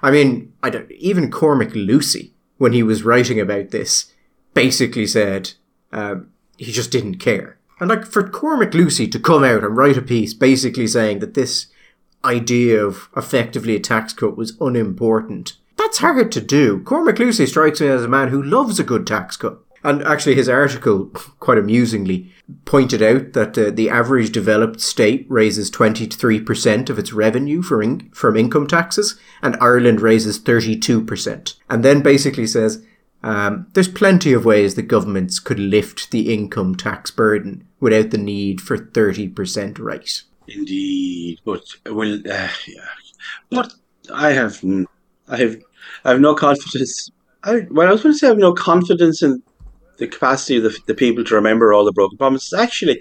I mean, I don't, even Cormac Lucey, when he was writing about this, basically said um, he just didn't care. And like for Cormac Lucey to come out and write a piece basically saying that this idea of effectively a tax cut was unimportant, that's hard to do. Cormac Lucey strikes me as a man who loves a good tax cut. And actually, his article, quite amusingly, pointed out that uh, the average developed state raises 23% of its revenue in- from income taxes, and Ireland raises 32%. And then basically says um, there's plenty of ways that governments could lift the income tax burden without the need for 30% rate. Indeed, but well, uh, yeah. but I have, I have, I have no confidence. I, well, I was going to say I have no confidence in the capacity of the, the people to remember all the broken promises. Actually,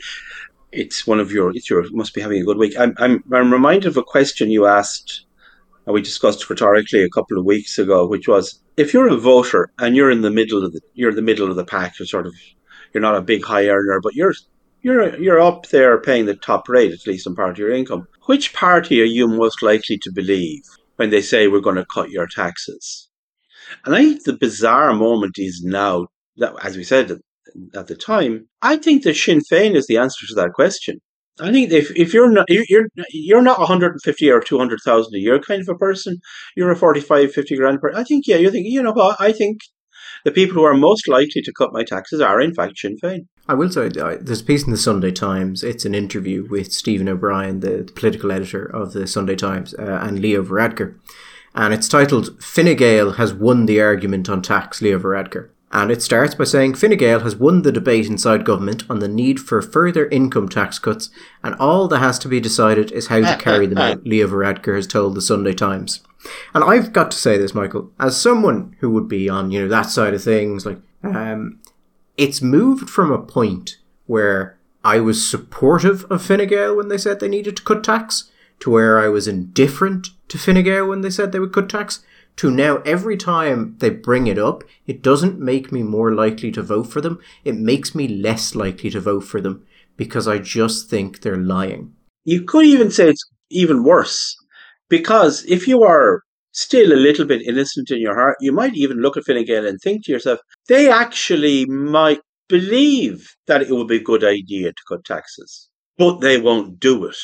it's one of your. It's your. Must be having a good week. I'm. I'm. I'm reminded of a question you asked. And we discussed rhetorically a couple of weeks ago, which was if you're a voter and you're in the middle of the you're the middle of the pack, you're sort of you're not a big high earner, but you're you're you're up there paying the top rate at least in part of your income. Which party are you most likely to believe when they say we're going to cut your taxes? And I think the bizarre moment is now that, as we said at the time, I think that Sinn Féin is the answer to that question. I think if, if you're not you're you're not 150 or 200,000 a year kind of a person, you're a 45, 50 grand per. I think yeah, you think you know what? I think the people who are most likely to cut my taxes are in fact Sinn Féin. I will say there's a piece in the Sunday Times. It's an interview with Stephen O'Brien, the, the political editor of the Sunday Times, uh, and Leo Varadkar, and it's titled "Fine Gael has won the argument on tax." Leo Varadkar. And it starts by saying Fine Gael has won the debate inside government on the need for further income tax cuts, and all that has to be decided is how to carry them out, Leo Varadkar has told the Sunday Times. And I've got to say this, Michael, as someone who would be on, you know, that side of things, like, um, it's moved from a point where I was supportive of Fine Gael when they said they needed to cut tax to where I was indifferent to Fine Gael when they said they would cut tax to now every time they bring it up, it doesn't make me more likely to vote for them. It makes me less likely to vote for them because I just think they're lying. You could even say it's even worse because if you are still a little bit innocent in your heart, you might even look at Fine Gael and think to yourself, they actually might believe that it would be a good idea to cut taxes, but they won't do it.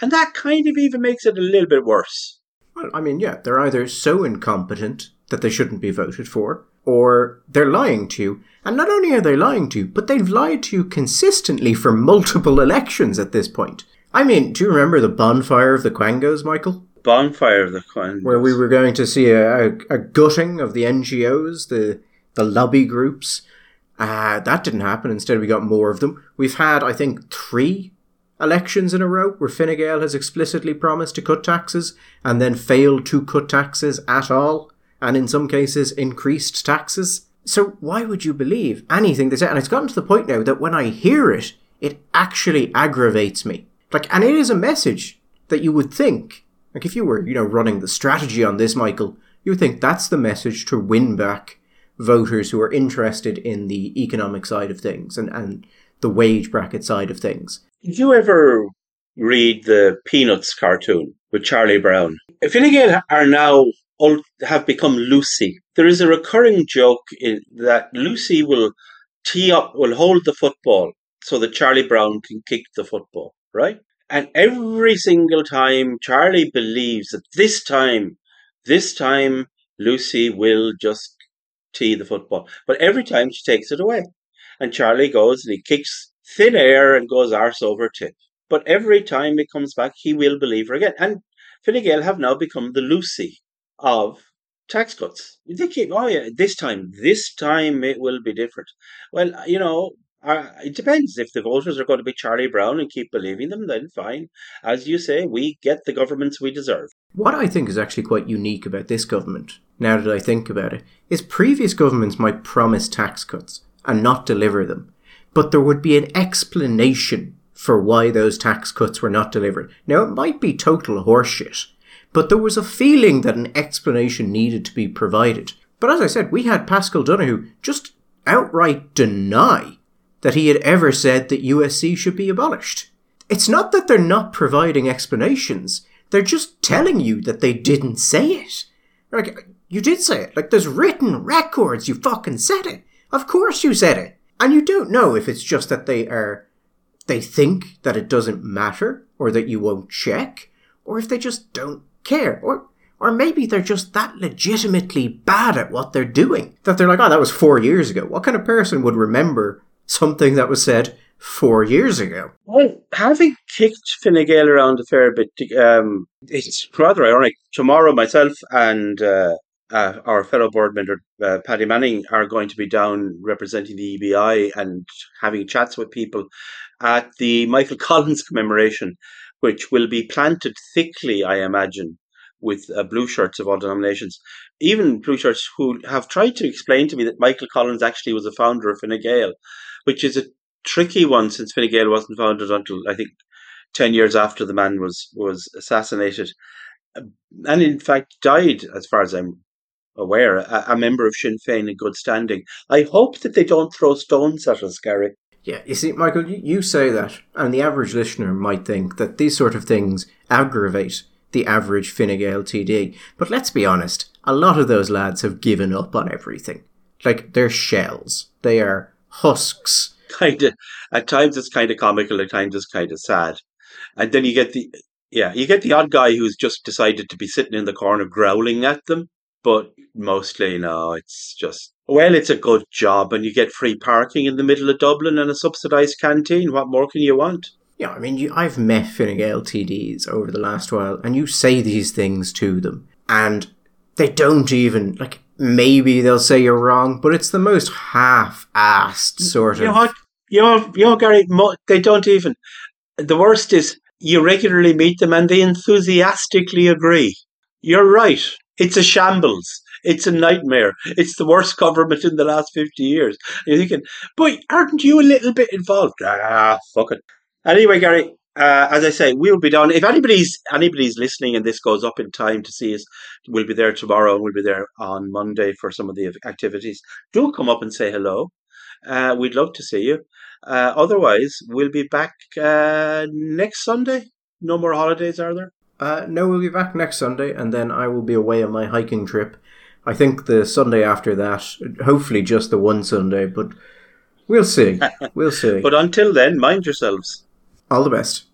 And that kind of even makes it a little bit worse. Well, I mean, yeah, they're either so incompetent that they shouldn't be voted for, or they're lying to you. And not only are they lying to you, but they've lied to you consistently for multiple elections at this point. I mean, do you remember the bonfire of the Quangos, Michael? Bonfire of the Quangos. Where we were going to see a, a, a gutting of the NGOs, the, the lobby groups. Uh, that didn't happen. Instead, we got more of them. We've had, I think, three elections in a row where Fine Gael has explicitly promised to cut taxes and then failed to cut taxes at all, and in some cases increased taxes. So why would you believe anything they say? And it's gotten to the point now that when I hear it, it actually aggravates me. Like, and it is a message that you would think, like if you were, you know, running the strategy on this, Michael, you would think that's the message to win back voters who are interested in the economic side of things and, and the wage bracket side of things. Did you ever read the Peanuts cartoon with Charlie Brown? Fine Gael are now have become Lucy. There is a recurring joke in that Lucy will tee up, will hold the football so that Charlie Brown can kick the football, right? And every single time, Charlie believes that this time, this time, Lucy will just tee the football. But every time she takes it away. And Charlie goes and he kicks thin air and goes arse over tip. But every time he comes back, he will believe her again. And Fine Gael have now become the Lucy of tax cuts. They keep, oh yeah, this time, this time it will be different. Well, you know, uh, it depends. If the voters are going to be Charlie Brown and keep believing them, then fine. As you say, we get the governments we deserve. What I think is actually quite unique about this government, now that I think about it, is previous governments might promise tax cuts and not deliver them, but there would be an explanation for why those tax cuts were not delivered. Now, it might be total horseshit, but there was a feeling that an explanation needed to be provided. But as I said, we had Paschal Donohoe just outright deny that he had ever said that USC should be abolished. It's not that they're not providing explanations, they're just telling you that they didn't say it. Like, you did say it. Like, there's written records, you fucking said it. Of course you said it. And you don't know if it's just that they are, they think that it doesn't matter, or that you won't check, or if they just don't care, or or maybe they're just that legitimately bad at what they're doing that they're like, oh, that was four years ago. What kind of person would remember something that was said four years ago? Well, having kicked Fine Gael around a fair bit, um, it's rather ironic. Tomorrow, myself and uh, uh, our fellow board member uh, Paddy Manning are going to be down representing the EBI and having chats with people at the Michael Collins commemoration which will be planted thickly, I imagine, with uh, blue shirts of all denominations. Even blue shirts who have tried to explain to me that Michael Collins actually was a founder of Fine Gael, which is a tricky one since Fine Gael wasn't founded until I think ten years after the man was was assassinated, and in fact died, as far as I'm aware, a, a member of Sinn Féin in good standing. I hope that they don't throw stones at us, Gary. Yeah, you see, Michael, you, you say that, and the average listener might think that these sort of things aggravate the average Fine Gael TD. But let's be honest, a lot of those lads have given up on everything. Like, they're shells. They are husks. Kind of. At times it's kind of comical, at times it's kind of sad. And then you get the, yeah, you get the odd guy who's just decided to be sitting in the corner growling at them. But mostly, no, it's just well, it's a good job, and you get free parking in the middle of Dublin and a subsidised canteen. What more can you want? Yeah, I mean, you, I've met Fine Gael TDs over the last while, and you say these things to them, and they don't even like. Maybe they'll say you're wrong, but it's the most half-assed sort of. you. Know what? You know, you know, Gary, they don't even. The worst is you regularly meet them and they enthusiastically agree. You're right. It's a shambles. It's a nightmare. It's the worst government in the last 50 years. And you're thinking, boy, aren't you a little bit involved? Ah, fuck it. Anyway, Gary, uh, as I say, we'll be down. If anybody's anybody's listening and this goes up in time to see us, we'll be there tomorrow and we'll be there on Monday for some of the activities. Do come up and say hello. Uh, we'd love to see you. Uh, otherwise, we'll be back uh, next Sunday. No more holidays, are there? Uh, no, we'll be back next Sunday, and then I will be away on my hiking trip. I think the Sunday after that, hopefully just the one Sunday, but we'll see. We'll see. but until then, mind yourselves. All the best.